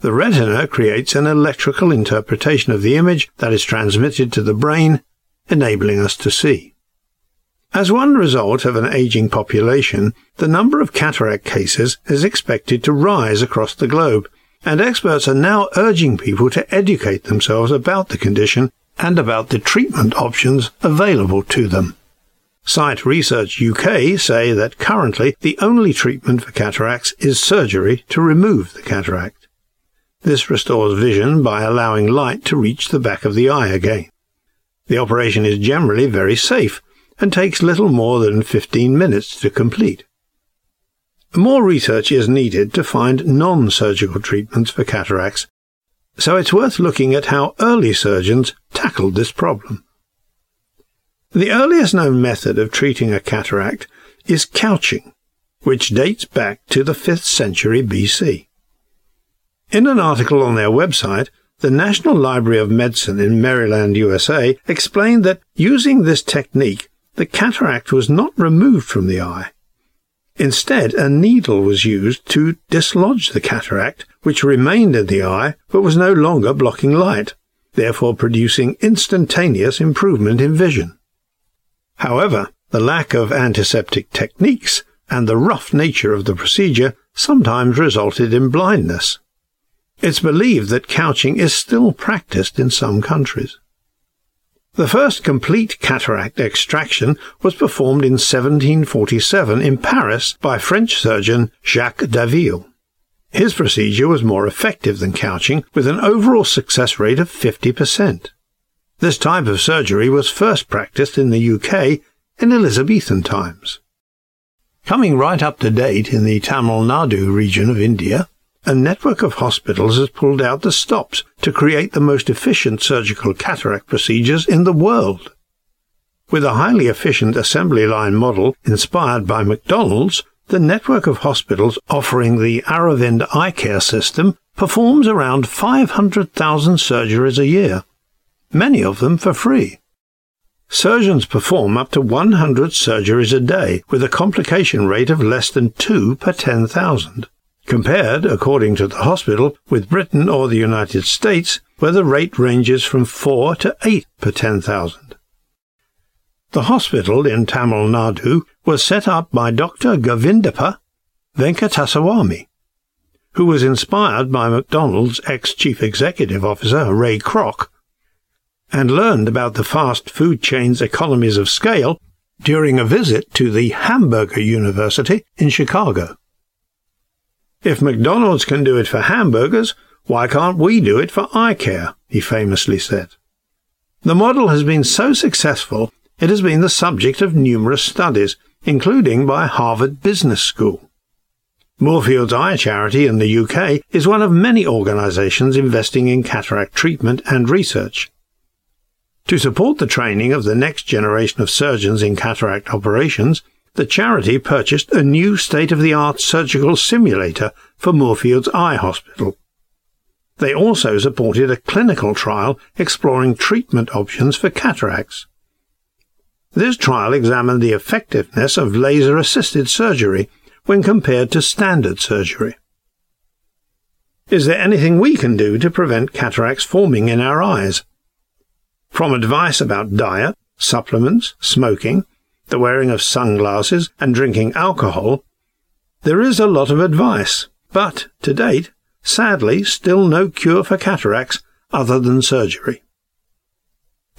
Speaker 12: The retina creates an electrical interpretation of the image that is transmitted to the brain, enabling us to see. As one result of an aging population, the number of cataract cases is expected to rise across the globe, and experts are now urging people to educate themselves about the condition and about the treatment options available to them. Sight Research UK say that currently the only treatment for cataracts is surgery to remove the cataract. This restores vision by allowing light to reach the back of the eye again. The operation is generally very safe and takes little more than 15 minutes to complete. More research is needed to find non-surgical treatments for cataracts, so it's worth looking at how early surgeons tackled this problem. The earliest known method of treating a cataract is couching, which dates back to the 5th century BC. In an article on their website, the National Library of Medicine in Maryland, USA, explained that using this technique the cataract was not removed from the eye. Instead, a needle was used to dislodge the cataract, which remained in the eye but was no longer blocking light, therefore producing instantaneous improvement in vision. However, the lack of antiseptic techniques and the rough nature of the procedure sometimes resulted in blindness. It's believed that couching is still practiced in some countries. The first complete cataract extraction was performed in 1747 in Paris by French surgeon Jacques Daviel. His procedure was more effective than couching, with an overall success rate of 50%. This type of surgery was first practiced in the UK in Elizabethan times. Coming right up to date in the Tamil Nadu region of India, a network of hospitals has pulled out the stops to create the most efficient surgical cataract procedures in the world. With a highly efficient assembly line model inspired by McDonald's, the network of hospitals offering the Aravind eye care system performs around 500,000 surgeries a year, many of them for free. Surgeons perform up to 100 surgeries a day with a complication rate of less than 2 per 10,000 compared, according to the hospital, with Britain or the United States, where the rate ranges from 4 to 8 per 10,000. The hospital in Tamil Nadu was set up by Dr. Govindappa Venkataswamy, who was inspired by McDonald's ex-chief executive officer Ray Kroc, and learned about the fast food chain's economies of scale during a visit to the Hamburger University in Chicago. If McDonald's can do it for hamburgers, why can't we do it for eye care? he famously said. The model has been so successful it has been the subject of numerous studies, including by Harvard Business School. Moorfields Eye Charity in the UK is one of many organisations investing in cataract treatment and research. To support the training of the next generation of surgeons in cataract operations, the charity purchased a new state-of-the-art surgical simulator for Moorfields Eye Hospital. They also supported a clinical trial exploring treatment options for cataracts. This trial examined the effectiveness of laser-assisted surgery when compared to standard surgery. Is there anything we can do to prevent cataracts forming in our eyes? From advice about diet, supplements, smoking, the wearing of sunglasses, and drinking alcohol, there is a lot of advice, but, to date, sadly, still no cure for cataracts other than surgery.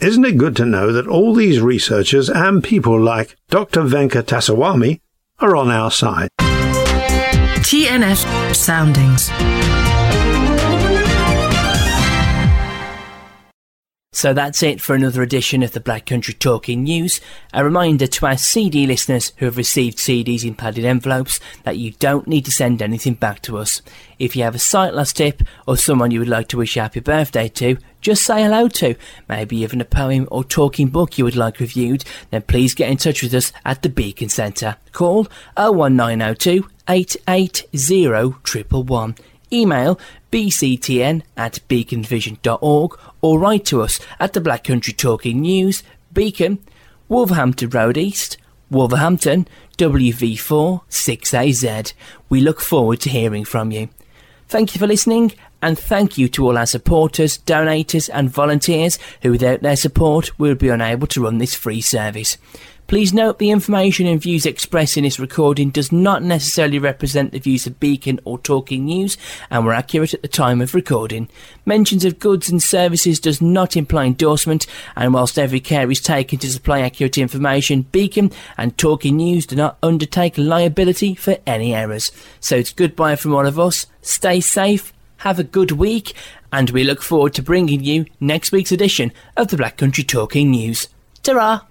Speaker 12: Isn't it good to know that all these researchers and people like Dr. Venka Venkataswamy are on our side?
Speaker 11: TNF Soundings.
Speaker 13: So that's it for another edition of the Black Country Talking News. A reminder to our CD listeners who have received CDs in padded envelopes that you don't need to send anything back to us. If you have a sight loss tip or someone you would like to wish a happy birthday to, just say hello to, maybe even a poem or talking book you would like reviewed, then please get in touch with us at the Beacon Centre. Call 01902 880 111. Email bctn at beaconvision.org or write to us at the Black Country Talking News, Beacon, Wolverhampton Road East, Wolverhampton, WV4 6AZ. We look forward to hearing from you. Thank you for listening, and thank you to all our supporters, donators, and volunteers who, without their support, we would be unable to run this free service. Please note the information and views expressed in this recording does not necessarily represent the views of Beacon or Talking News and were accurate at the time of recording. Mentions of goods and services does not imply endorsement and whilst every care is taken to supply accurate information, Beacon and Talking News do not undertake liability for any errors. So it's goodbye from all of us. Stay safe, have a good week, and we look forward to bringing you next week's edition of the Black Country Talking News. ta